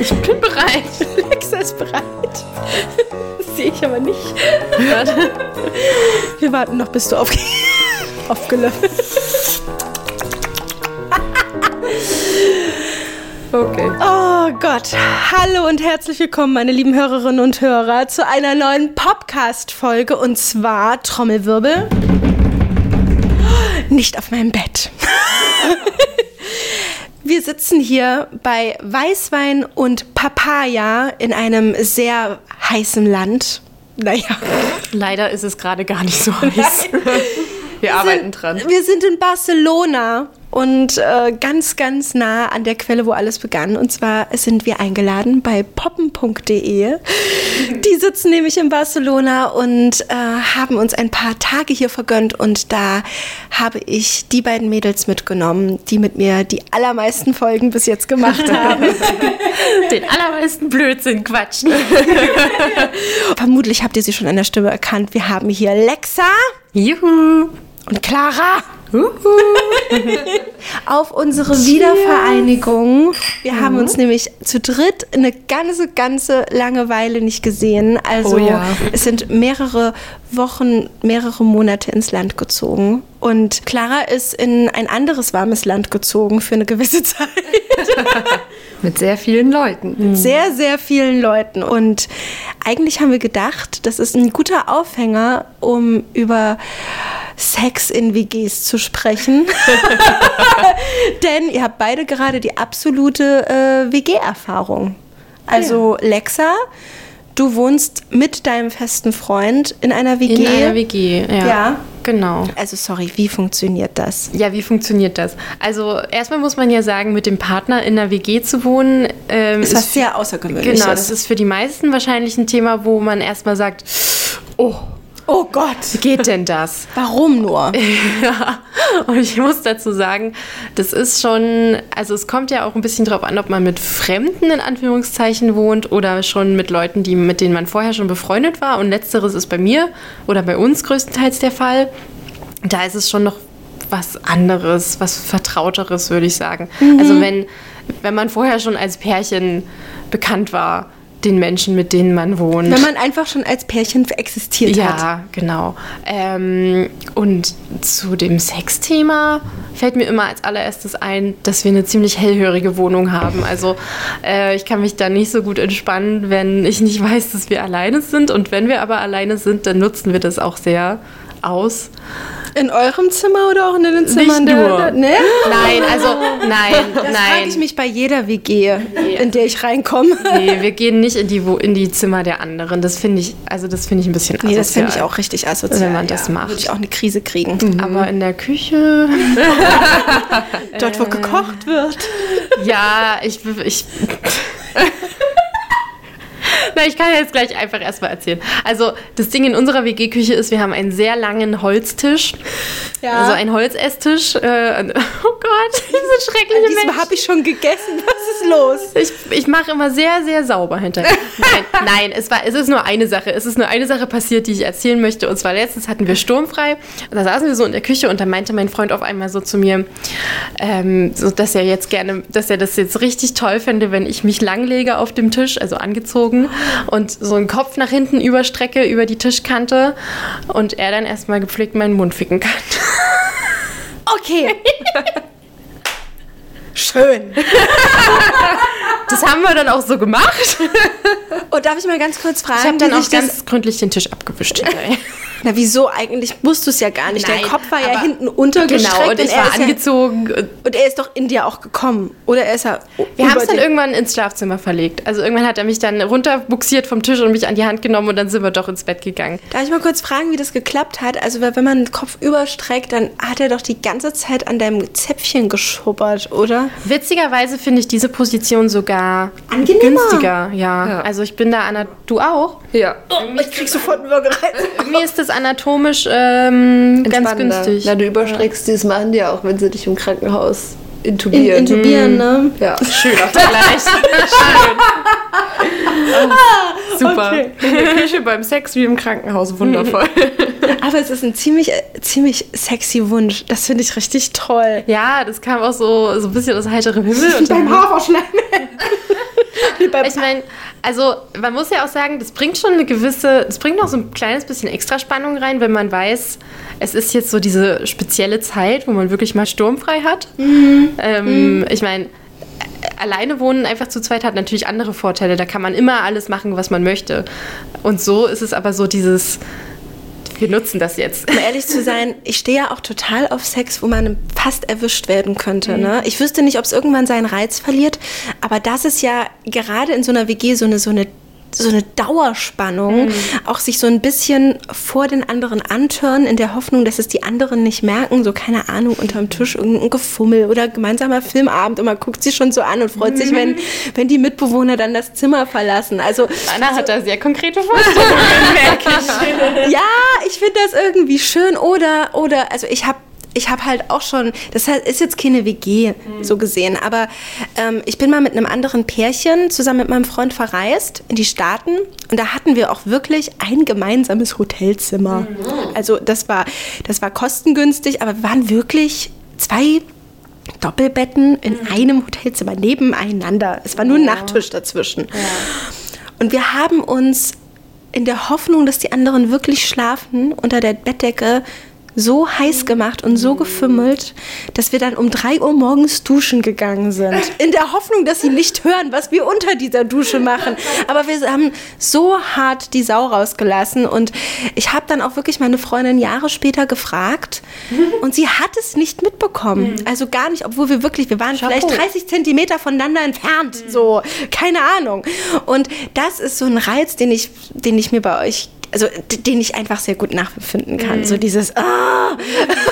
Ich bin bereit. Alexa ist bereit. Das sehe ich aber nicht. Warte. Wir warten noch, bis du auf aufgelöffelt Okay. Oh Gott. Hallo und herzlich willkommen, meine lieben Hörerinnen und Hörer, zu einer neuen Podcast-Folge und zwar Trommelwirbel. Nicht auf meinem Bett. Wir sitzen hier bei Weißwein und Papaya in einem sehr heißen Land. Naja. Leider ist es gerade gar nicht so heiß. Wir arbeiten dran. Wir sind in Barcelona und äh, ganz, ganz nah an der Quelle, wo alles begann. Und zwar sind wir eingeladen bei poppen.de. Die sitzen nämlich in Barcelona und äh, haben uns ein paar Tage hier vergönnt. Und da habe ich die beiden Mädels mitgenommen, die mit mir die allermeisten Folgen bis jetzt gemacht haben. Den allermeisten Blödsinn quatschen. Vermutlich habt ihr sie schon an der Stimme erkannt. Wir haben hier Lexa Juhu. Und Clara. auf unsere Wiedervereinigung. Wir haben uns nämlich zu dritt eine ganze, ganze Langeweile nicht gesehen. Also Oh ja. es sind mehrere Wochen, mehrere Monate ins Land gezogen. Und Clara ist in ein anderes warmes Land gezogen für eine gewisse Zeit. Mit sehr vielen Leuten. Mit sehr, sehr vielen Leuten. Und eigentlich haben wir gedacht, das ist ein guter Aufhänger, um über Sex in WGs zu sprechen. Denn ihr habt beide gerade die absolute äh, WG-Erfahrung. Also Lexa, du wohnst mit deinem festen Freund in einer WG. In einer WG, ja. Ja. Genau. Also sorry, wie funktioniert das? Ja, wie funktioniert das? Also erstmal muss man ja sagen, mit dem Partner in einer WG zu wohnen, ähm, Das ist was sehr außergewöhnliches. genau, das ist für die meisten wahrscheinlich ein Thema, wo man erstmal sagt, oh, oh Gott, wie geht denn das? warum nur? Ja, und ich muss dazu sagen, das ist schon, also es kommt ja auch ein bisschen drauf an, ob man mit Fremden in Anführungszeichen wohnt oder schon mit Leuten, die, mit denen man vorher schon befreundet war. Und letzteres ist bei mir oder bei uns größtenteils der Fall. Da ist es schon noch was anderes, was Vertrauteres, würde ich sagen. Also wenn, wenn man vorher schon als Pärchen bekannt war, den Menschen, mit denen man wohnt. Wenn man einfach schon als Pärchen existiert hat. Ja, genau. Ähm, und zu dem Sexthema fällt mir immer als allererstes ein, dass wir eine ziemlich hellhörige Wohnung haben. Also äh, ich kann mich da nicht so gut entspannen, wenn ich nicht weiß, dass wir alleine sind. Und wenn wir aber alleine sind, dann nutzen wir das auch sehr aus. In eurem Zimmer oder auch in den Zimmern Nicht der, nur. der ne? Nein, also nein, Das frage nein. ich mich bei jeder WG, in der ich reinkomme. Nee, wir gehen nicht in die, Wo- in die Zimmer der anderen. Das finde ich, also das finde ich ein bisschen Nee, das finde ich asozial. auch richtig asozial. Wenn man das ja. macht. Würde ich auch eine Krise kriegen. Aber in der Küche. Dort, wo gekocht wird. Ja, ich. ich Na, ich kann jetzt gleich einfach erstmal erzählen. Also, das Ding in unserer WG-Küche ist, wir haben einen sehr langen Holztisch. Ja. Also ein Holzesstisch. Äh, oh Gott, diese schreckliche Diesmal Mensch. habe ich schon gegessen. Was ist los? Ich, ich mache immer sehr, sehr sauber hinterher. Nein, nein es, war, es ist nur eine Sache. Es ist nur eine Sache passiert, die ich erzählen möchte. Und zwar letztens hatten wir sturmfrei. Und da saßen wir so in der Küche und da meinte mein Freund auf einmal so zu mir, ähm, so, dass er jetzt gerne, dass er das jetzt richtig toll fände, wenn ich mich langlege auf dem Tisch, also angezogen, und so einen Kopf nach hinten überstrecke über die Tischkante und er dann erstmal gepflegt meinen Mund ficken kann. Okay. Schön. Das haben wir dann auch so gemacht. Und darf ich mal ganz kurz fragen? Ich habe dann auch ganz gründlich den Tisch abgewischt hinterher. Na, wieso eigentlich? Musst du es ja gar nicht. Dein Nein, Kopf war ja hinten untergestreckt. Genau, und ich er war ist ja- angezogen. und Und er ist doch in dir auch gekommen. Oder er ist ja. Wir haben es dann irgendwann ins Schlafzimmer verlegt. Also irgendwann hat er mich dann runterbuxiert vom Tisch und mich an die Hand genommen und dann sind wir doch ins Bett gegangen. Darf ich mal kurz fragen, wie das geklappt hat? Also, weil wenn man den Kopf überstreckt, dann hat er doch die ganze Zeit an deinem Zäpfchen geschubbert, oder? Witzigerweise finde ich diese Position sogar Angenehmer. günstiger. Ja. Ja. Also ich bin da ana du auch. Ja. ich krieg sofort einen Würgereiz. Mir ist das anatomisch ähm, ganz günstig. Na, du überstreckst die, das machen die auch, wenn sie dich im Krankenhaus In, intubieren. intubieren, ne? ja. Schöner Vergleich. Schön. Oh, super. Okay. In der Küche beim Sex wie im Krankenhaus. Wundervoll. Aber es ist ein ziemlich, äh, ziemlich sexy Wunsch. Das finde ich richtig toll. Ja, das kam auch so, so ein bisschen aus heiterem Himmel. Und Beim Haferschleim. ich meine, also man muss ja auch sagen, das bringt schon eine gewisse, das bringt noch so ein kleines bisschen extra Spannung rein, wenn man weiß, es ist jetzt so diese spezielle Zeit, wo man wirklich mal sturmfrei hat. Mhm. Ähm, mhm. Ich meine, alleine wohnen einfach zu zweit hat natürlich andere Vorteile. Da kann man immer alles machen, was man möchte. Und so ist es aber so dieses, wir nutzen das jetzt. Um ehrlich zu sein, ich stehe ja auch total auf Sex, wo man fast erwischt werden könnte. Mhm. Ne? Ich wüsste nicht, ob es irgendwann seinen Reiz verliert, aber das ist ja gerade in so einer WG so eine, so eine so eine Dauerspannung, mhm. auch sich so ein bisschen vor den anderen antören, in der Hoffnung, dass es die anderen nicht merken, so keine Ahnung, unterm Tisch irgendein Gefummel oder gemeinsamer Filmabend und man guckt sich schon so an und freut mhm. sich, wenn, wenn die Mitbewohner dann das Zimmer verlassen. Also, Anna also, hat da sehr konkrete Vorstellungen, merke ich. Ja, ich finde das irgendwie schön oder, oder, also ich habe ich habe halt auch schon, das ist jetzt keine WG mhm. so gesehen, aber ähm, ich bin mal mit einem anderen Pärchen zusammen mit meinem Freund verreist in die Staaten und da hatten wir auch wirklich ein gemeinsames Hotelzimmer. Mhm. Also das war, das war kostengünstig, aber wir waren wirklich zwei Doppelbetten in mhm. einem Hotelzimmer nebeneinander. Es war nur ein ja. Nachttisch dazwischen. Ja. Und wir haben uns in der Hoffnung, dass die anderen wirklich schlafen, unter der Bettdecke so heiß gemacht und so gefümmelt, dass wir dann um 3 Uhr morgens duschen gegangen sind. In der Hoffnung, dass sie nicht hören, was wir unter dieser Dusche machen. Aber wir haben so hart die Sau rausgelassen. Und ich habe dann auch wirklich meine Freundin Jahre später gefragt. Und sie hat es nicht mitbekommen. Also gar nicht, obwohl wir wirklich, wir waren Chapeau. vielleicht 30 Zentimeter voneinander entfernt. So, keine Ahnung. Und das ist so ein Reiz, den ich, den ich mir bei euch also den ich einfach sehr gut nachempfinden kann. Mhm. So dieses, ah,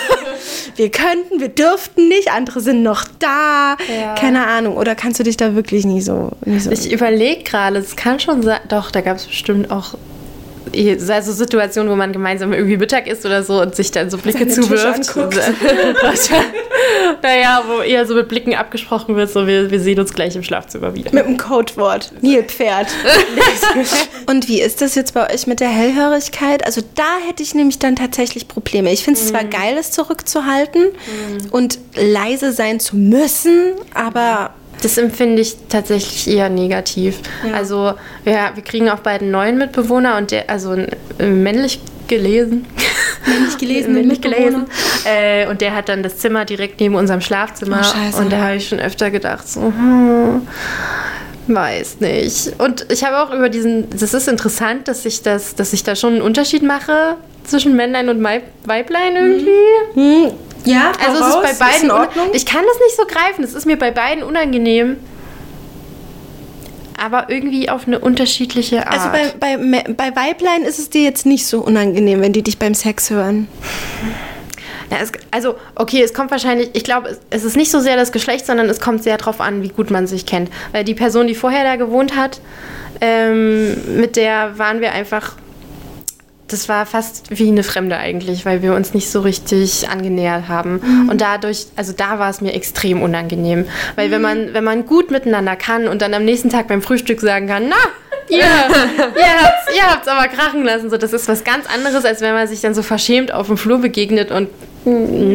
wir könnten, wir dürften nicht, andere sind noch da, ja. keine Ahnung. Oder kannst du dich da wirklich nie so. Nie so ich überlege gerade, es kann schon sein, doch, da gab es bestimmt auch also Situationen, wo man gemeinsam irgendwie Mittag isst oder so und sich dann so Blicke zuwirft. naja, wo eher so mit Blicken abgesprochen wird, so wir, wir sehen uns gleich im Schlafzimmer wieder. Mit dem Codewort. Nilpferd. und wie ist das jetzt bei euch mit der Hellhörigkeit? Also da hätte ich nämlich dann tatsächlich Probleme. Ich finde es mm. zwar mhm. geil, es zurückzuhalten mm. und leise sein zu müssen, aber das empfinde ich tatsächlich eher negativ. Ja. Also ja, wir kriegen auch beiden neuen Mitbewohner und der, also männlich gelesen. Männlich gelesen, männlich gelesen. Äh, und der hat dann das Zimmer direkt neben unserem Schlafzimmer. Oh, und da habe ich schon öfter gedacht, so, hm, weiß nicht. Und ich habe auch über diesen, das ist interessant, dass ich das, dass ich da schon einen Unterschied mache zwischen Männlein und Weiblein irgendwie. Mhm. Ja, also es ist bei beiden. Ist in Ordnung? Ich kann das nicht so greifen. Es ist mir bei beiden unangenehm. Aber irgendwie auf eine unterschiedliche Art. Also bei, bei, bei Weiblein ist es dir jetzt nicht so unangenehm, wenn die dich beim Sex hören. Ja, es, also, okay, es kommt wahrscheinlich, ich glaube, es, es, ist nicht so sehr das Geschlecht, sondern es kommt sehr darauf an, wie gut man sich kennt. Weil die Person, die vorher da gewohnt hat, ähm, mit der waren wir einfach das war fast wie eine Fremde eigentlich, weil wir uns nicht so richtig angenähert haben. Mhm. Und dadurch, also da war es mir extrem unangenehm. Weil mhm. wenn man, wenn man gut miteinander kann und dann am nächsten Tag beim Frühstück sagen kann, na, ihr, ihr habt es aber krachen lassen, so, das ist was ganz anderes, als wenn man sich dann so verschämt auf dem Flur begegnet und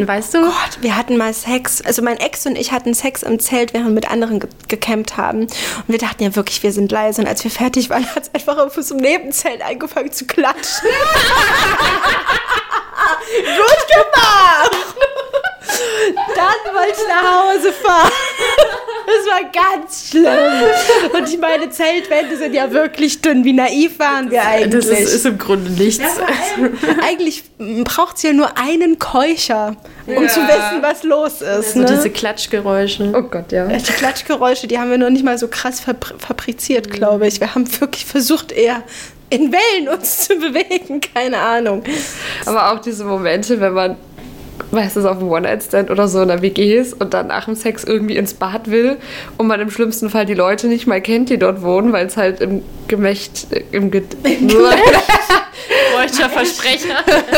weißt du? Gott, wir hatten mal Sex. Also mein Ex und ich hatten Sex im Zelt, während wir mit anderen ge gecampt haben. Und wir dachten ja wirklich, wir sind leise. Und als wir fertig waren, hat es einfach auf einem Nebenzelt angefangen zu klatschen. Gut gemacht! Dann wollte ich nach Hause fahren. Das war ganz schlimm. Und ich meine, Zeltwände sind ja wirklich dünn. Wie naiv waren wir eigentlich? Das ist, ist im Grunde nichts. Ja, eigentlich braucht es ja nur einen Keucher, um ja. zu wissen, was los ist. Also ne? diese Klatschgeräusche. Oh Gott, ja. Die Klatschgeräusche, die haben wir noch nicht mal so krass fabriziert, glaube ich. Wir haben wirklich versucht, eher in Wellen uns zu bewegen, keine Ahnung. Aber auch diese Momente, wenn man meistens auf einem One-Night-Stand oder so in der WG ist und dann nach dem Sex irgendwie ins Bad will und man im schlimmsten Fall die Leute nicht mal kennt, die dort wohnen, weil es halt im Gemächt, im, Ge Im Gemächt. Deutscher Versprecher.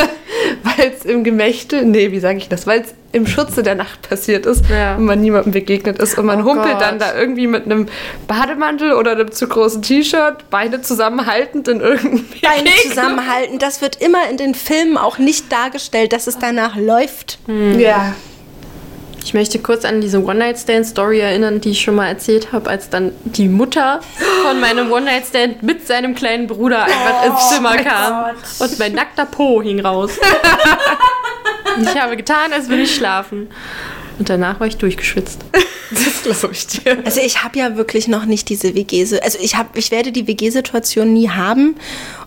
Weil es im Gemächte, nee, wie sage ich das? Weil es im Schutze der Nacht passiert ist ja. und man niemandem begegnet ist und man oh humpelt Gott. dann da irgendwie mit einem Bademantel oder einem zu großen T-Shirt, Beine zusammenhaltend in irgendeinem Beine zusammenhaltend, das wird immer in den Filmen auch nicht dargestellt, dass es danach läuft. Hm. Ja. Ich möchte kurz an diese One-Night-Stand-Story erinnern, die ich schon mal erzählt habe, als dann die Mutter von meinem One-Night-Stand mit seinem kleinen Bruder einfach ins Zimmer kam. Und mein nackter Po hing raus. Und ich habe getan, als würde ich schlafen. Und danach war ich durchgeschwitzt. Das glaube ich dir. Also ich habe ja wirklich noch nicht diese WG, also ich habe, ich werde die WG-Situation nie haben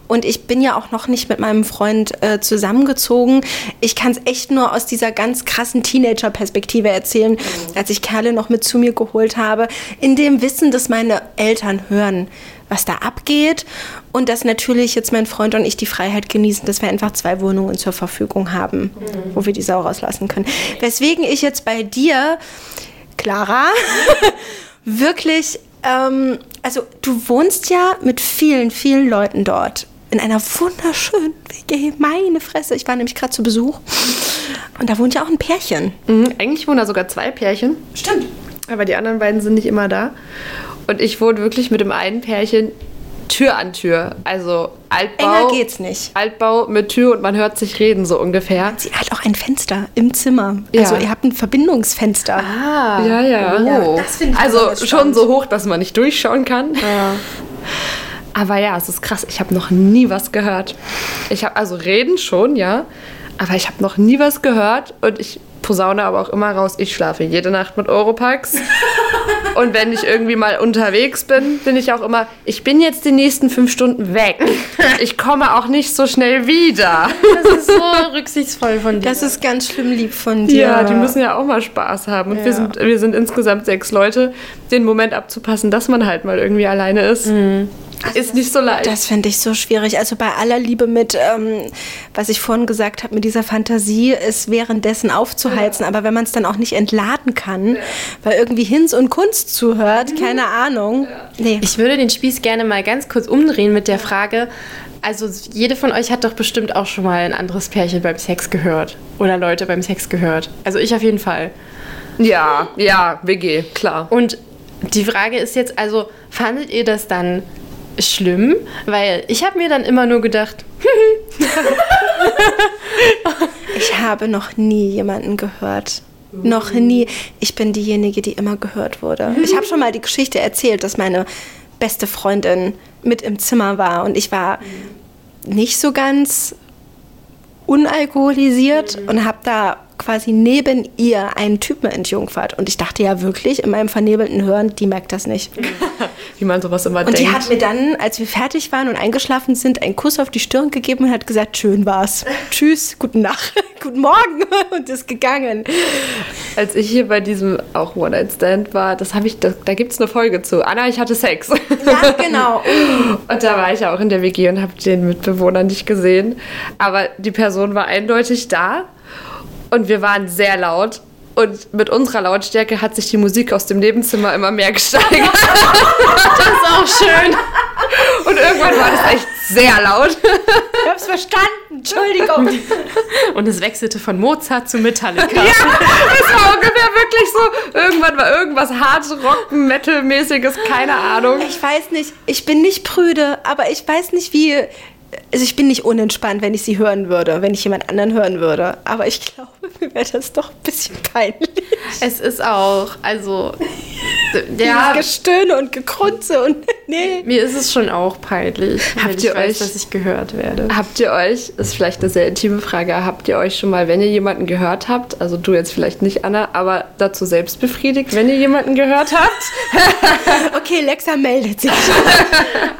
und ich bin ja auch noch nicht mit meinem Freund äh, zusammengezogen. Ich kann es echt nur aus dieser ganz krassen Teenager-Perspektive erzählen, als ich Kerle noch mit zu mir geholt habe, in dem Wissen, dass meine Eltern hören, was da abgeht und dass natürlich jetzt mein Freund und ich die Freiheit genießen, dass wir einfach zwei Wohnungen zur Verfügung haben, wo wir die Sau rauslassen können. Weswegen ich jetzt bei dir, Clara, wirklich, ähm, also du wohnst ja mit vielen, vielen Leuten dort. In einer wunderschönen WG, meine Fresse. Ich war nämlich gerade zu Besuch. Und da wohnt ja auch ein Pärchen. Mhm, eigentlich wohnen da sogar zwei Pärchen. Stimmt. Aber die anderen beiden sind nicht immer da. Und ich wohne wirklich mit dem einen Pärchen Tür an Tür. Also Altbau. Enger geht's nicht. Altbau mit Tür und man hört sich reden, so ungefähr. Sie hat auch ein Fenster im Zimmer. Ja. Also ihr habt ein Verbindungsfenster. Ah. Ja, ja. Ja, das finde ich also schon so hoch, dass man nicht durchschauen kann. Aber ja, es ist krass. Ich habe noch nie was gehört. Ich habe also reden schon, ja. Aber ich habe noch nie was gehört und ich posaune aber auch immer raus, ich schlafe jede Nacht mit Europax. und wenn ich irgendwie mal unterwegs bin, bin ich auch immer, ich bin jetzt die nächsten fünf Stunden weg. Ich komme auch nicht so schnell wieder. Das ist so rücksichtsvoll von dir. Das ist ganz schlimm lieb von dir. Ja, die müssen ja auch mal Spaß haben. Und wir, sind, wir sind insgesamt sechs Leute. Den Moment abzupassen, dass man halt mal irgendwie alleine ist, ist nicht so leicht. Das finde ich so schwierig. Also bei aller Liebe mit, ähm, was ich vorhin gesagt habe, mit dieser Fantasie, es währenddessen aufzuheizen. Aber wenn man es dann auch nicht entladen kann, weil irgendwie Hinz und Kunst zuhört, keine Ahnung. Nee. Ich würde den Spieß gerne mal ganz kurz umdrehen mit der Frage, also jede von euch hat doch bestimmt auch schon mal ein anderes Pärchen beim Sex gehört oder Leute beim Sex gehört. Also ich auf jeden Fall. ja, ja, WG, klar. Und die Frage ist jetzt also, fandet ihr das dann schlimm? Weil ich habe mir dann immer nur gedacht, Ich habe noch nie jemanden gehört. Noch nie. Ich bin diejenige, die immer gehört wurde. Ich habe schon mal die Geschichte erzählt, dass meine beste Freundin mit im Zimmer war und ich war nicht so ganz unalkoholisiert und habe da quasi neben ihr einen Typen entjungfert. Und ich dachte ja wirklich in meinem vernebelten Hören, die merkt das nicht. Wie man sowas immer Und denkt. die hat mir dann, als wir fertig waren und eingeschlafen sind, einen Kuss auf die Stirn gegeben und hat gesagt, schön war's. Tschüss, guten Nacht, guten Morgen und ist gegangen. Als ich hier bei diesem auch One-Night-Stand war, das habe ich, da, da gibt es eine Folge zu. Anna, ich hatte Sex. Ja, genau. Und da war ich ja auch in der WG und habe den Mitbewohner nicht gesehen. Aber die Person war eindeutig da und wir waren sehr laut. Und mit unserer Lautstärke hat sich die Musik aus dem Nebenzimmer immer mehr gesteigert. das ist auch schön. Und irgendwann war das echt sehr laut. Ich hab's verstanden, Entschuldigung. Und es wechselte von Mozart zu Metallica. Es war ungefähr wirklich so. Irgendwann war irgendwas hart Rock-Metal-mäßiges, keine Ahnung. Ich weiß nicht, ich bin nicht prüde, aber ich weiß nicht, wie. Also ich bin nicht unentspannt, wenn ich sie hören würde, wenn ich jemand anderen hören würde. Aber ich glaube, mir wäre das doch ein bisschen peinlich. Es ist auch, also, Ja. Gestöhne und Gekrunze und nee. mir ist es schon auch peinlich, wenn Habt ich ihr weiß, euch- dass ich gehört werde. Habt ihr euch, ist vielleicht eine sehr intime Frage, habt ihr euch schon mal, wenn ihr jemanden gehört habt, also du jetzt vielleicht nicht, Anna, aber dazu selbst befriedigt, wenn ihr jemanden gehört habt? Okay, Lexa meldet sich.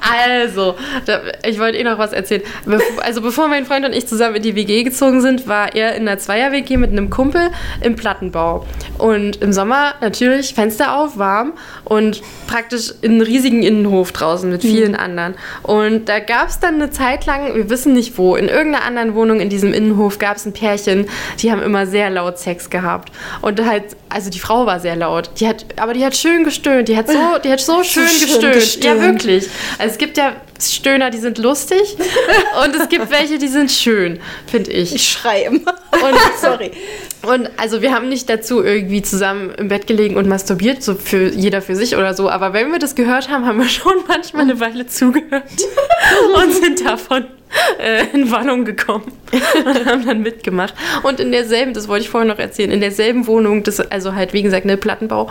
Also, da, ich wollte eh noch was erzählen. Bef also bevor mein Freund und ich zusammen in die WG gezogen sind, war er in einer Zweier-WG mit einem Kumpel im Plattenbau. Und im Sommer natürlich Fenster auf, warm und praktisch in einem riesigen Innenhof draußen mit vielen anderen. Und da gab es dann eine Zeit lang, wir wissen nicht wo, in irgendeiner anderen Wohnung in diesem Innenhof gab es ein Pärchen, die haben immer sehr laut Sex gehabt. Und halt, also die Frau war sehr laut. Die hat, aber die hat schön gestöhnt. Die hat so, die hat so schön, schön gestöhnt. gestöhnt. Ja, wirklich. Also es gibt ja Stöhner, die sind lustig und es gibt welche, die sind schön, finde ich. Ich schreie immer. Und Sorry. Und also wir haben nicht dazu irgendwie zusammen im Bett gelegen und masturbiert, so für jeder für sich oder so. Aber wenn wir das gehört haben, haben wir schon manchmal eine Weile zugehört und sind davon äh, in Wallung gekommen und haben dann mitgemacht. Und in derselben, das wollte ich vorhin noch erzählen, in derselben Wohnung, das, also halt wie gesagt, ne, Plattenbau,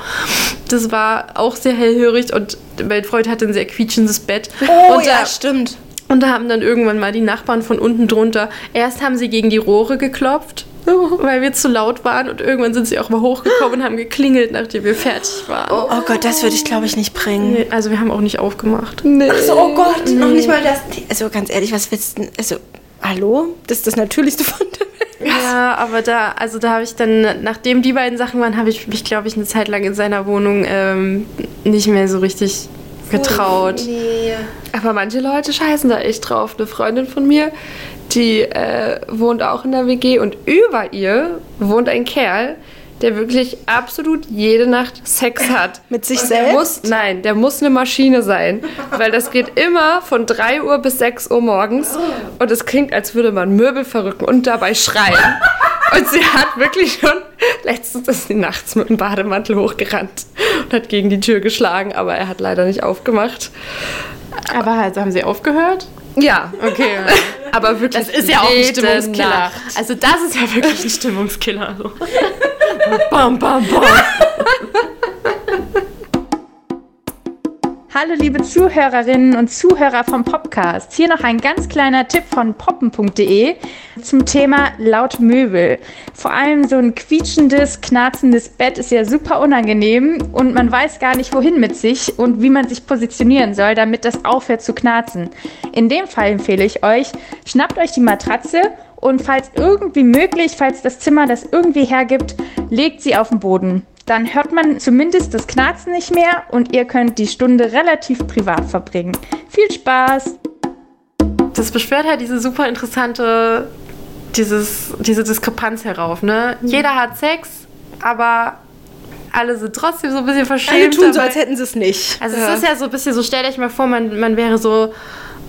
das war auch sehr hellhörig und mein Freund hatte ein sehr quietschendes Bett. Oh und ja, da, stimmt. und da haben dann irgendwann mal die Nachbarn von unten drunter, erst haben sie gegen die Rohre geklopft, weil wir zu laut waren und irgendwann sind sie auch mal hochgekommen und haben geklingelt, nachdem wir fertig waren. Oh Gott, das würde ich glaube ich nicht bringen. Nee, Also wir haben auch nicht aufgemacht. Nee. Ach so, oh Gott, noch nicht mal das. Also ganz ehrlich, was willst du denn? Also, hallo? Das ist das Natürlichste von der Welt. Ja, aber da, also da habe ich dann, nachdem die beiden Sachen waren, habe ich mich, glaube ich, eine Zeit lang in seiner Wohnung ähm, nicht mehr so richtig getraut. Nee. Aber manche Leute scheißen da echt drauf. Eine Freundin von mir, die äh, wohnt auch in der WG und über ihr wohnt ein Kerl, der wirklich absolut jede Nacht Sex hat. Mit sich Und selbst? Muss, nein, der muss eine Maschine sein. Weil das geht immer von 3 Uhr bis 6 Uhr morgens. Und es klingt, als würde man Möbel verrücken und dabei schreien. Und sie hat wirklich schon, letztens ist sie nachts mit dem Bademantel hochgerannt und hat gegen die Tür geschlagen, aber er hat leider nicht aufgemacht. Aber also haben sie aufgehört? Ja, Okay. aber wirklich. Das ist ja auch ein Stimmungskiller. Nacht. Also das ist ja wirklich ein Stimmungskiller. Bam, bam, bam. Hallo liebe Zuhörerinnen und Zuhörer vom Podcast. Hier noch ein ganz kleiner Tipp von poppen.de zum Thema laut Möbel. Vor allem so ein quietschendes, knarzendes Bett ist ja super unangenehm und man weiß gar nicht wohin mit sich und wie man sich positionieren soll, damit das aufhört zu knarzen. In dem Fall empfehle ich euch, schnappt euch die Matratze und falls irgendwie möglich, falls das Zimmer das irgendwie hergibt, legt sie auf den Boden. Dann hört man zumindest das Knarzen nicht mehr und ihr könnt die Stunde relativ privat verbringen. Viel Spaß! Das beschwört halt diese super interessante, dieses, diese Diskrepanz herauf. Ne? Jeder hat Sex, aber alle sind trotzdem so ein bisschen verschämt. Alle tun so, als hätten sie es nicht. Also es ist ja so ein bisschen so, stellt euch mal vor, man, man wäre so,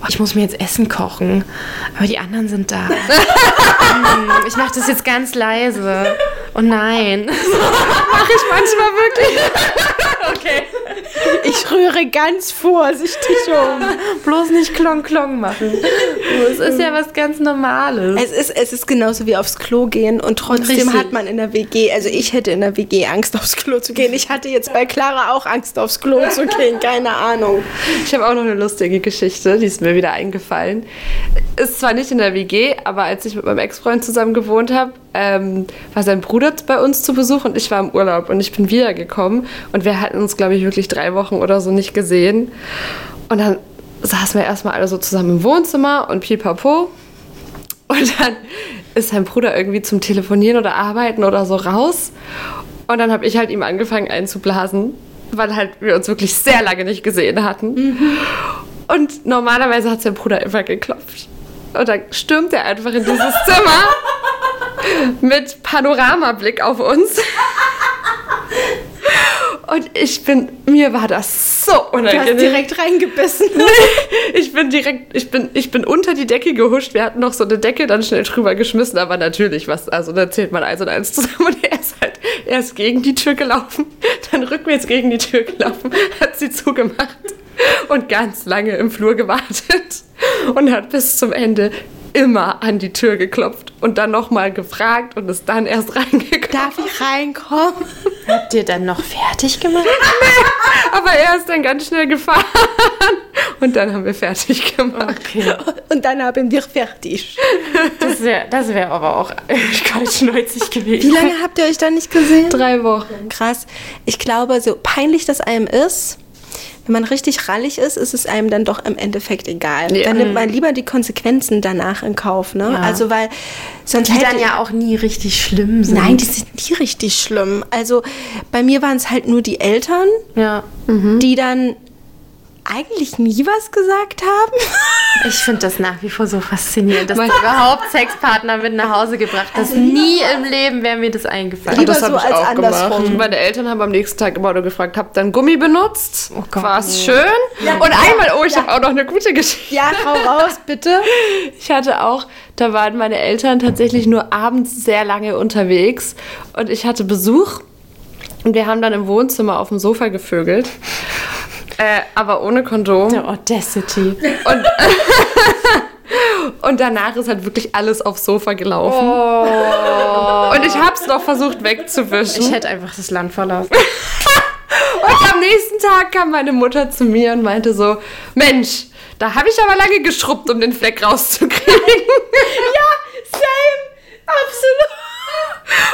ich muss mir jetzt Essen kochen, aber die anderen sind da. Hm, ich mache das jetzt ganz leise. Oh nein. Mache ich manchmal wirklich. Okay. Ich rühre ganz vorsichtig um. Bloß nicht klong klong machen. Es ist ja was ganz Normales. Es ist, es ist genauso wie aufs Klo gehen und trotzdem Richtig. hat man in der WG, also ich hätte in der WG Angst aufs Klo zu gehen. Ich hatte jetzt bei Clara auch Angst aufs Klo zu gehen, keine Ahnung. Ich habe auch noch eine lustige Geschichte, die ist mir wieder eingefallen. Ist zwar nicht in der WG, aber als ich mit meinem Ex-Freund zusammen gewohnt habe, ähm, war sein Bruder bei uns zu Besuch und ich war im Urlaub und ich bin wiedergekommen und wir hatten uns, glaube ich, wirklich drei Wochen oder so nicht gesehen. Und dann saßen wir erstmal alle so zusammen im Wohnzimmer und pipapo. Und dann ist sein Bruder irgendwie zum Telefonieren oder Arbeiten oder so raus. Und dann habe ich halt ihm angefangen einzublasen, weil halt wir uns wirklich sehr lange nicht gesehen hatten. Und normalerweise hat sein Bruder immer geklopft. Und dann stürmt er einfach in dieses Zimmer mit Panoramablick auf uns. Und ich bin, mir war das so Du hast unangenehm. direkt reingebissen. Ich bin direkt, ich bin, ich bin unter die Decke gehuscht. Wir hatten noch so eine Decke dann schnell drüber geschmissen, aber natürlich, was, also da zählt man eins und eins zusammen und er ist halt erst gegen die Tür gelaufen, dann rückwärts gegen die Tür gelaufen, hat sie zugemacht und ganz lange im Flur gewartet und hat bis zum Ende immer an die Tür geklopft und dann nochmal gefragt und ist dann erst reingekommen. Darf ich reinkommen? Habt ihr dann noch fertig gemacht? Aber er ist dann ganz schnell gefahren und dann haben wir fertig gemacht. Okay. Und dann haben wir fertig. Das wäre das wär aber auch ganz schnäuzig gewesen. Wie lange habt ihr euch da nicht gesehen? Drei Wochen. Krass. Ich glaube, so peinlich das einem ist, wenn man richtig rallig ist, ist es einem dann doch im Endeffekt egal. Ja. Dann nimmt man lieber die Konsequenzen danach in Kauf, ne? Ja. Also weil sonst Die hätte dann ja auch nie richtig schlimm sind. Nein, die sind nie richtig schlimm. Also bei mir waren es halt nur die Eltern, Ja. die dann eigentlich nie was gesagt haben. Ich finde das nach wie vor so faszinierend, dass du überhaupt Sexpartner mit nach Hause gebracht hast. nie im Leben wäre mir das eingefallen. Lieber das habe so ich als auch andersrum. gemacht. Meine Eltern haben am nächsten Tag immer nur gefragt, habt ihr einen Gummi benutzt? Oh Gott, War's nee. schön? Und einmal, oh, ich habe auch noch eine gute Geschichte. Ja, hau raus, bitte. Ich hatte auch Da waren meine Eltern tatsächlich nur abends sehr lange unterwegs und ich hatte Besuch und wir haben dann im Wohnzimmer auf dem Sofa gevögelt. Äh, aber ohne Kondom. Der Audacity. Und, und danach ist halt wirklich alles aufs Sofa gelaufen. Und ich habe es noch versucht wegzuwischen. Ich hätte einfach das Land verlassen. Und am nächsten Tag kam meine Mutter zu mir und meinte so, Mensch, da habe ich aber lange geschrubbt, um den Fleck rauszukriegen. Same! Absolut!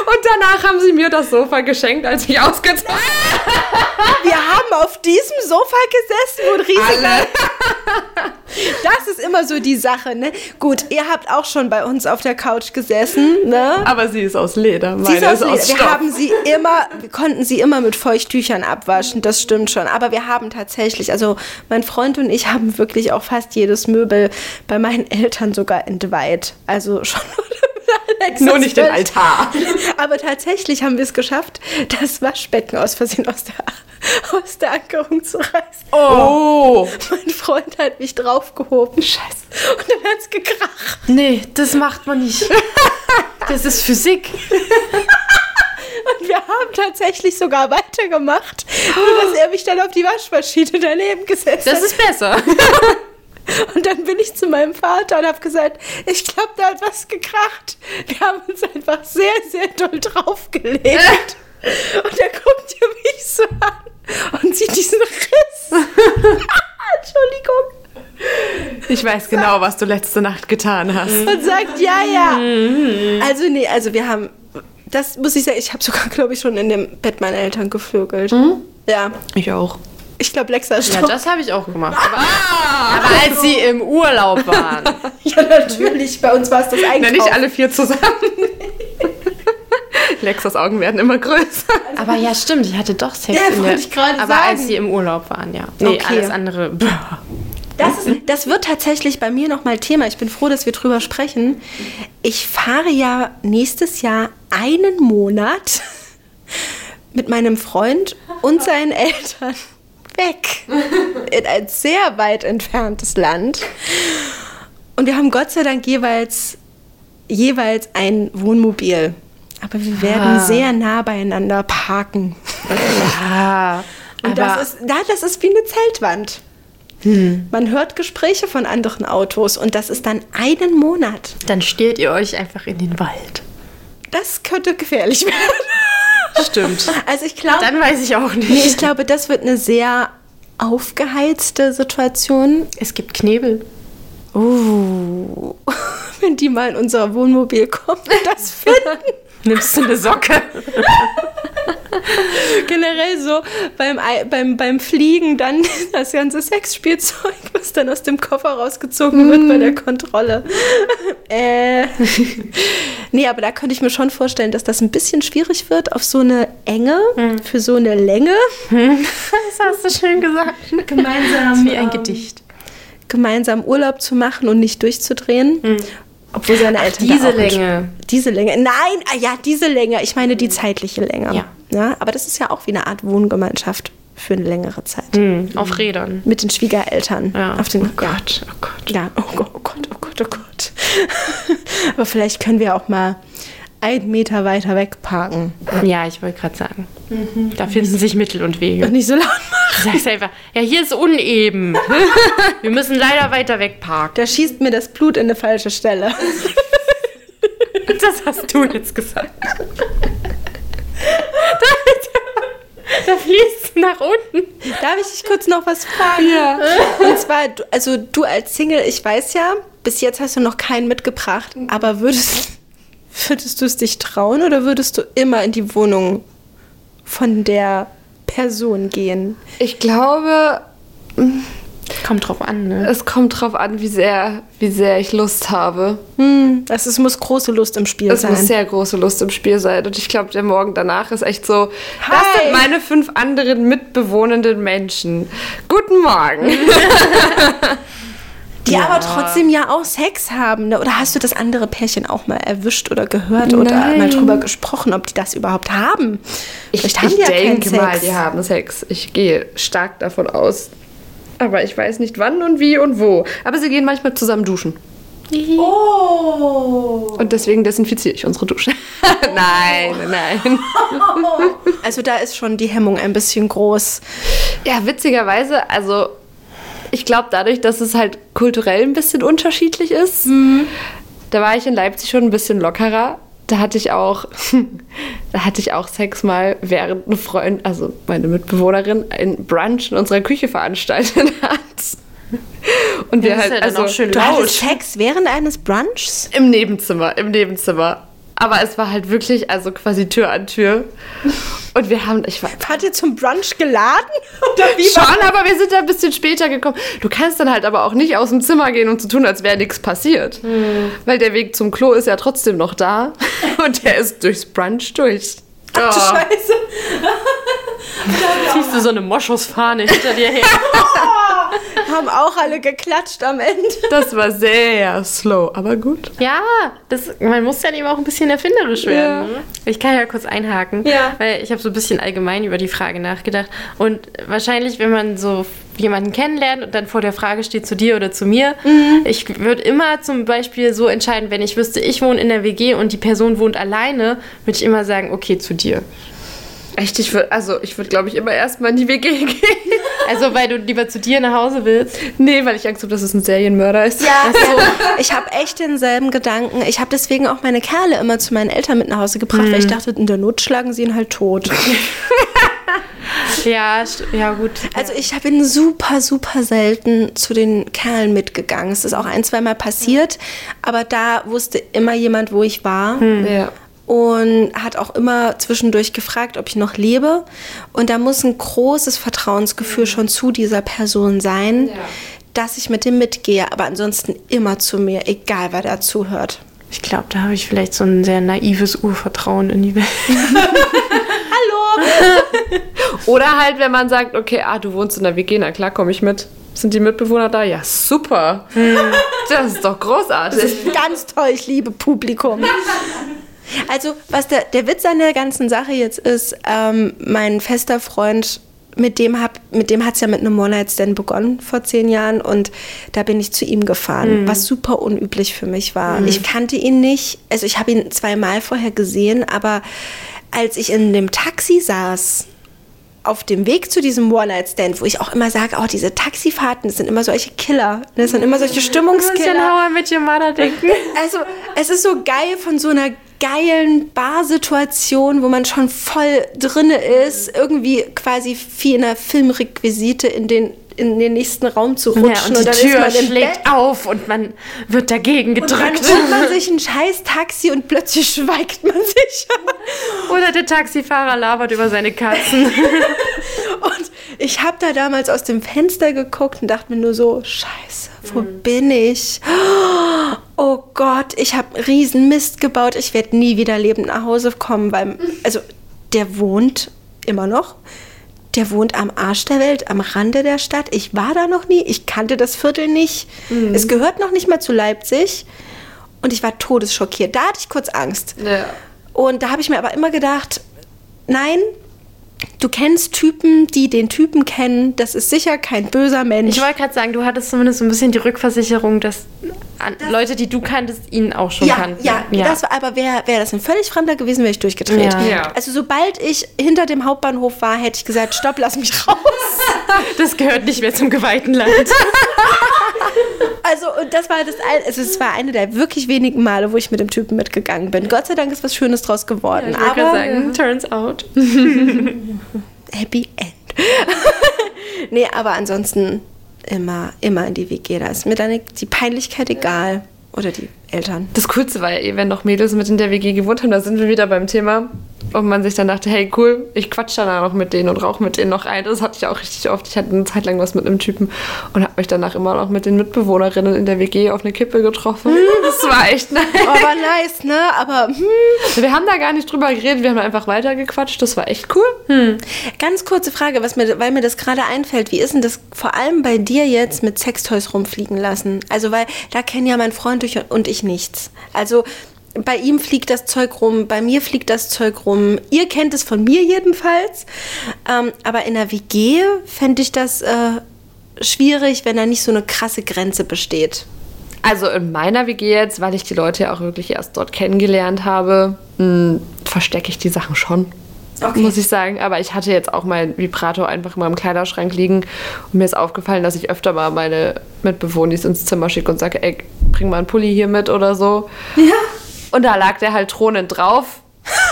Und danach haben sie mir das Sofa geschenkt, als ich ausgezogen Wir haben auf diesem Sofa gesessen und riesige. Das ist immer so die Sache, ne? Gut, ihr habt auch schon bei uns auf der Couch gesessen, ne? Aber sie ist aus Leder, Sie ist meine aus Leder. wir haben sie immer, wir konnten sie immer mit Feuchttüchern abwaschen, das stimmt schon. Aber wir haben tatsächlich, also mein Freund und ich haben wirklich auch fast jedes Möbel bei meinen Eltern sogar entweiht. Also schon. Nur das nicht den Altar. Aber tatsächlich haben wir es geschafft, das Waschbecken aus Versehen aus der, aus der Ankerung zu reißen. Oh. Mein Freund hat mich draufgehoben. Scheiße. Und dann hat es gekracht. Nee, das macht man nicht. Das ist Physik. Und wir haben tatsächlich sogar weitergemacht. Nur, dass er mich dann auf die Waschmaschine daneben gesetzt Das hat. ist besser. Und dann bin ich zu meinem Vater und habe gesagt, ich glaube, da hat was gekracht. Wir haben uns einfach sehr, sehr doll draufgelegt. Und er guckt ja mich so an und sieht diesen Riss. Entschuldigung. Ich weiß genau, was du letzte Nacht getan hast. Und sagt, ja, ja. Also, nee, also wir haben, das muss ich sagen, ich habe sogar, glaube ich, schon in dem Bett meiner Eltern gevögelt. Ja, Ich auch. Ich glaube, Lexa ist Ja, das habe ich auch gemacht. Aber, aber als sie im Urlaub waren. Ja, natürlich. Bei uns war es das Na, eigentlich. nicht alle vier zusammen. Lexas Augen werden immer größer. Aber ja, stimmt, ich hatte doch Sex Ja, in wollte der, ich gerade Aber sagen. als sie im Urlaub waren, ja. Nee, Okay. alles andere. Das, ist, das wird tatsächlich bei mir nochmal Thema. Ich bin froh, dass wir drüber sprechen. Ich fahre ja nächstes Jahr einen Monat mit meinem Freund und seinen Eltern weg in ein sehr weit entferntes Land. Und wir haben Gott sei Dank jeweils, jeweils ein Wohnmobil. Aber wir werden Ah. sehr nah beieinander parken. Ja. Und Aber das ist, ja, das ist wie eine Zeltwand. Man hört Gespräche von anderen Autos und das ist dann einen Monat. dann stehlt ihr euch einfach in den Wald. Das könnte gefährlich werden. Stimmt. Also ich glaube, Dann weiß ich auch nicht. nee, ich glaube, das wird eine sehr aufgeheizte Situation. Es gibt Knebel. Uh, wenn die mal in unser Wohnmobil kommen und das finden. Nimmst du eine Socke? Generell so beim, Ei- beim, beim Fliegen dann das ganze Sexspielzeug, was dann aus dem Koffer rausgezogen wird bei der Kontrolle. äh. Nee, aber da könnte ich mir schon vorstellen, dass das ein bisschen schwierig wird auf so eine Enge, für so eine Länge. Das hast du schön gesagt. Gemeinsam, Wie ein ähm, Gedicht. gemeinsam Urlaub zu machen und nicht durchzudrehen. Obwohl seine Eltern da diese Länge. Diese Länge. Nein, ah ja, diese Länge. Ich meine die zeitliche Länge. Ja. ja. Aber das ist ja auch wie eine Art Wohngemeinschaft für eine längere Zeit. Hm, auf Rädern. Mit den Schwiegereltern. Ja. Auf den, oh Gott, oh Gott. Ja, oh Gott, oh Gott, oh Gott, oh Gott. Aber vielleicht können wir auch mal einen Meter weiter weg parken. Ja, ich wollte gerade sagen. Da finden sich Mittel und Wege. Und nicht so laut machen. Du sagst einfach, ja, hier ist uneben. Wir müssen leider weiter wegparken. Der schießt mir das Blut in eine falsche Stelle. Das hast du jetzt gesagt. Da fließt es nach unten. Darf ich dich kurz noch was fragen? Ja. Und zwar, du- also du als Single, ich weiß ja, bis jetzt hast du noch keinen mitgebracht, aber würdest, würdest du es dich trauen oder würdest du immer in die Wohnung von der Person gehen? Ich glaube, Kommt drauf an, ne? es kommt drauf an, wie sehr, wie sehr ich Lust habe. Hm, das ist, muss große Lust im Spiel Es sein. muss sehr große Lust im Spiel sein. Und ich glaube, der Morgen danach ist echt so, das Hi. sind meine fünf anderen mitbewohnenden Menschen. Guten Morgen. die aber trotzdem ja auch Sex haben. Ne? Oder hast du das andere Pärchen auch mal erwischt oder gehört oder Nein. mal drüber gesprochen, ob die das überhaupt haben? Ich, Vielleicht haben ich die ja denke mal, Sex. die haben Sex. Ich gehe stark davon aus. Aber ich weiß nicht wann und wie und wo. Aber sie gehen manchmal zusammen duschen. Oh. Und deswegen desinfiziere ich unsere Dusche. nein, nein. Also da ist schon die Hemmung ein bisschen groß. Ja, witzigerweise, also ich glaube dadurch, dass es halt kulturell ein bisschen unterschiedlich ist, da war ich in Leipzig schon ein bisschen lockerer. Da hatte ich auch, da hatte ich auch Sex mal, während ein Freund, also meine Mitbewohnerin, ein Brunch in unserer Küche veranstaltet hat. Und wir halt, ja dann also auch schön Du Sex während eines Brunchs? im Nebenzimmer, im Nebenzimmer. Aber es war halt wirklich, also quasi Tür an Tür. Und wir haben, ich war, Wart ihr zum Brunch geladen? Oder wie Schon, aber wir sind da ein bisschen später gekommen. Du kannst dann halt aber auch nicht aus dem Zimmer gehen und so tun, als wäre nichts passiert. Weil der Weg zum Klo ist ja trotzdem noch da. Und der ist durchs Brunch durch. Oh, Scheiße. Ziehst du so eine Moschusfahne hinter dir her? Haben auch alle geklatscht am Ende. das war sehr slow, aber gut. Ja, das, man muss dann eben auch ein bisschen erfinderisch werden. Ne? Ich kann ja kurz einhaken, Ja. weil ich habe so ein bisschen allgemein über die Frage nachgedacht. Und wahrscheinlich, wenn man so jemanden kennenlernt und dann vor der Frage steht zu dir oder zu mir, ich würde immer zum Beispiel so entscheiden, wenn ich wüsste, ich wohne in der WG und die Person wohnt alleine, würde ich immer sagen, okay, zu dir. Echt, ich würde, also ich würde, glaube ich, immer erstmal in die WG gehen. Also, weil du lieber zu dir nach Hause willst. nee, weil ich Angst habe, dass es ein Serienmörder ist. Ja, ich habe echt denselben Gedanken. Ich habe deswegen auch meine Kerle immer zu meinen Eltern mit nach Hause gebracht, weil ich dachte, in der Not schlagen sie ihn halt tot. Ja, ja gut. Also ich bin super, super selten zu den Kerlen mitgegangen. Es ist auch ein, zweimal passiert, aber da wusste immer jemand, wo ich war. Ja. Und hat auch immer zwischendurch gefragt, ob ich noch lebe. Und da muss ein großes Vertrauensgefühl schon zu dieser Person sein, dass ich mit dem mitgehe. Aber ansonsten immer zu mir, egal wer da zuhört. Ich glaube, da habe ich vielleicht so ein sehr naives Urvertrauen in die Welt. Oder halt, wenn man sagt, okay, ah, du wohnst in der WG, na klar, komme ich mit. Sind die Mitbewohner da? Ja, super. Das ist doch großartig. Ganz toll, ich liebe Publikum. Also, was der, der Witz an der ganzen Sache jetzt ist, ähm, mein fester Freund, mit dem, hab, mit dem hat es ja mit einem One-Night-Stand begonnen vor zehn Jahren und da bin ich zu ihm gefahren, was super unüblich für mich war. Ich kannte ihn nicht, also ich habe ihn zweimal vorher gesehen, aber als ich in dem Taxi saß, auf dem Weg zu diesem One-Night-Stand, wo ich auch immer sage, oh, diese Taxifahrten, das sind immer solche Killer. Das sind immer solche Stimmungskiller. How I Met Your Mother denken. Also, es ist so geil von so einer geilen Barsituation, wo man schon voll drinne ist, irgendwie quasi wie in einer Filmrequisite in den in den nächsten Raum zu rutschen Ja, und die dann Tür im schlägt Bett. auf und man wird dagegen Und dann gedrückt. holt man sich ein scheiß Taxi und plötzlich schweigt man sich. Oder der Taxifahrer labert über seine Katzen. Und ich habe da damals aus dem Fenster geguckt und dachte mir nur so, scheiße, wo bin ich? Oh Gott, ich habe riesen Mist gebaut. Ich werde nie wieder lebend nach Hause kommen, weil, also der wohnt immer noch. Der wohnt am Arsch der Welt, am Rande der Stadt. Ich war da noch nie, ich kannte das Viertel nicht. Es gehört noch nicht mal zu Leipzig. Und ich war todesschockiert. Da hatte ich kurz Angst. Ja. Und da habe ich mir aber immer gedacht, nein, du kennst Typen, die den Typen kennen. Das ist sicher kein böser Mensch. Ich wollte gerade sagen, du hattest zumindest so ein bisschen die Rückversicherung, dass an Leute, die du kanntest, ihn auch schon ja, kannten. ja, das war, aber wäre wär das ein völlig Fremder gewesen, wäre ich durchgedreht. Ja. Ja. Also sobald ich hinter dem Hauptbahnhof war, hätte ich gesagt, stopp, lass mich raus. das gehört nicht mehr zum geweihten Land. Also und das war das, ein- also es war eine der wirklich wenigen Male, wo ich mit dem Typen mitgegangen bin. Gott sei Dank ist was Schönes draus geworden. Ich wollte aber sagen, turns out. Happy End. nee, aber ansonsten immer, immer in die WG. Da ist mir dann die Peinlichkeit egal. Oder die Eltern. Das Coolste war ja eh, wenn noch Mädels mit in der WG gewohnt haben, da sind wir wieder beim Thema. Und man sich dann dachte, hey cool, ich quatsch danach noch mit denen und rauche mit denen noch ein. Das hatte ich auch richtig oft. Ich hatte eine Zeit lang was mit einem Typen und habe mich danach immer noch mit den Mitbewohnerinnen in der WG auf eine Kippe getroffen. Das war echt nice. Aber nice, ne? Aber hm, Wir haben da gar nicht drüber geredet, wir haben einfach weitergequatscht. Das war echt cool. ganz kurze Frage, was mir, weil mir das gerade einfällt. Wie ist denn das vor allem bei dir jetzt mit Sextoys rumfliegen lassen? Also, weil da kennen ja mein Freund und ich nichts. Also, bei ihm fliegt das Zeug rum, bei mir fliegt das Zeug rum. Ihr kennt es von mir jedenfalls. Ähm, aber in der WG fände ich das äh, schwierig, wenn da nicht so eine krasse Grenze besteht. Also in meiner WG jetzt, weil ich die Leute ja auch wirklich erst dort kennengelernt habe, mh, verstecke ich die Sachen schon. Okay. Muss ich sagen. Aber ich hatte jetzt auch meinen Vibrator einfach in meinem Kleiderschrank liegen. Und mir ist aufgefallen, dass ich öfter mal meine Mitbewohner ins Zimmer schicke und sage, ey, bring mal einen Pulli hier mit oder so. Ja. Und da lag der halt thronend drauf.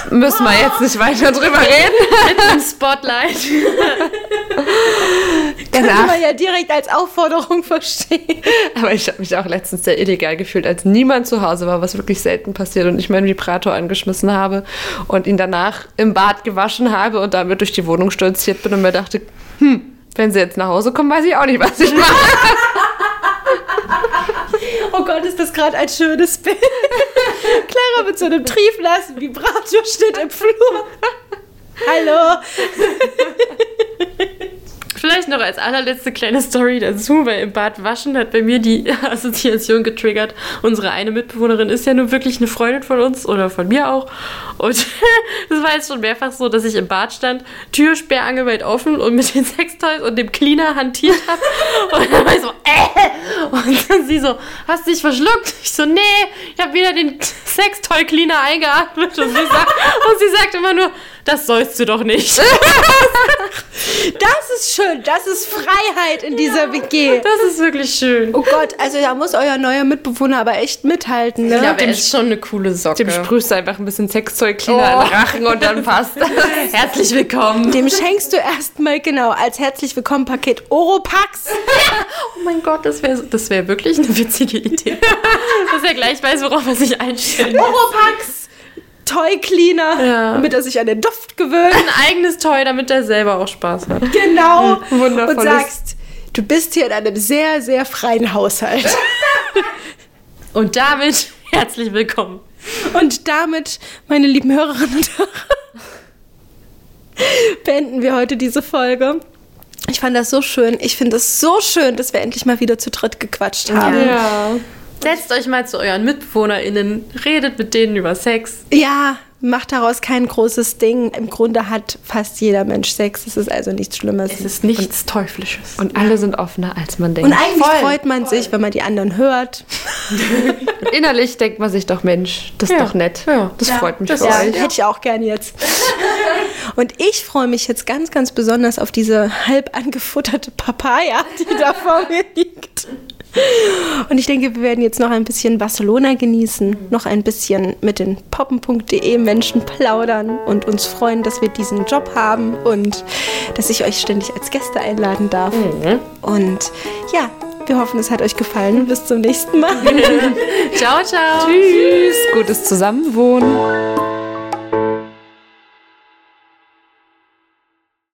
Müssen wir jetzt nicht weiter drüber reden. Im Spotlight. Kann Danach- man ja direkt als Aufforderung verstehen. Aber ich habe mich auch letztens sehr illegal gefühlt, als niemand zu Hause war, was wirklich selten passiert und ich meinen Vibrator angeschmissen habe und ihn danach im Bad gewaschen habe und damit durch die Wohnung stolziert bin und mir dachte, hm, wenn sie jetzt nach Hause kommen, weiß ich auch nicht, was ich mache. Oh Gott, ist das gerade ein schönes Bild. Clara mit so einem triefnassen Vibrator steht im Flur. Hallo. Vielleicht noch als allerletzte kleine Story dazu, weil im Bad waschen hat bei mir die Assoziation getriggert. Unsere eine Mitbewohnerin ist ja nun wirklich eine Freundin von uns oder von mir auch. Und es war jetzt schon mehrfach so, dass ich im Bad stand, Tür sperrangelweit offen und mit den Sextoys und dem Cleaner hantiert habe. Und dann war ich so, äh! Und dann sie so, hast dich verschluckt? Ich so, nee, ich habe wieder den Sextoy-Cleaner eingeatmet. Und sie, sagt, und sie sagt immer nur, das sollst du doch nicht. Das ist schön. Das ist Freiheit in dieser WG. Das ist wirklich schön. Oh Gott, also da muss euer neuer Mitbewohner aber echt mithalten, ne? Ja, aber er ist schon eine coole Socke. Dem sprühst du einfach ein bisschen Sexzeug-Cleaner in den Rachen und dann passt Herzlich willkommen. Dem schenkst du erstmal genau als herzlich willkommen Paket Oropax. Oh mein Gott, das wäre das wär wirklich eine witzige Idee. Dass er gleich weiß, worauf er sich einstellt. Oropax Toy Cleaner, Ja. damit er sich an den Duft gewöhnt. Ein eigenes Toy, damit er selber auch Spaß hat. Genau. Und wundervolles- sagst, du bist hier in einem sehr, sehr freien Haushalt. Und damit herzlich willkommen. Und damit, meine lieben Hörerinnen und Hörer, beenden wir heute diese Folge. Ich fand das so schön. Ich finde es so schön, dass wir endlich mal wieder zu dritt gequatscht haben. Ja. Setzt euch mal zu euren MitbewohnerInnen, redet mit denen über Sex. Ja, macht daraus kein großes Ding. Im Grunde hat fast jeder Mensch Sex. Es ist also nichts Schlimmes. Es ist nichts Teuflisches. Und alle sind offener, als man denkt. Und eigentlich Voll, freut man sich, wenn man die anderen hört. innerlich denkt man sich doch, Mensch, das ist Ja. doch nett. Ja. Das freut mich das für Ja, euch. hätte ich auch gern jetzt. Und ich freue mich jetzt ganz, ganz besonders auf diese halb angefutterte Papaya, die da vor mir liegt. Und ich denke, wir werden jetzt noch ein bisschen Barcelona genießen, noch ein bisschen mit den poppen.de Menschen plaudern und uns freuen, dass wir diesen Job haben und dass ich euch ständig als Gäste einladen darf. Und ja, wir hoffen, es hat euch gefallen. Bis zum nächsten Mal. Ciao, ciao. Tschüss. Gutes Zusammenwohnen.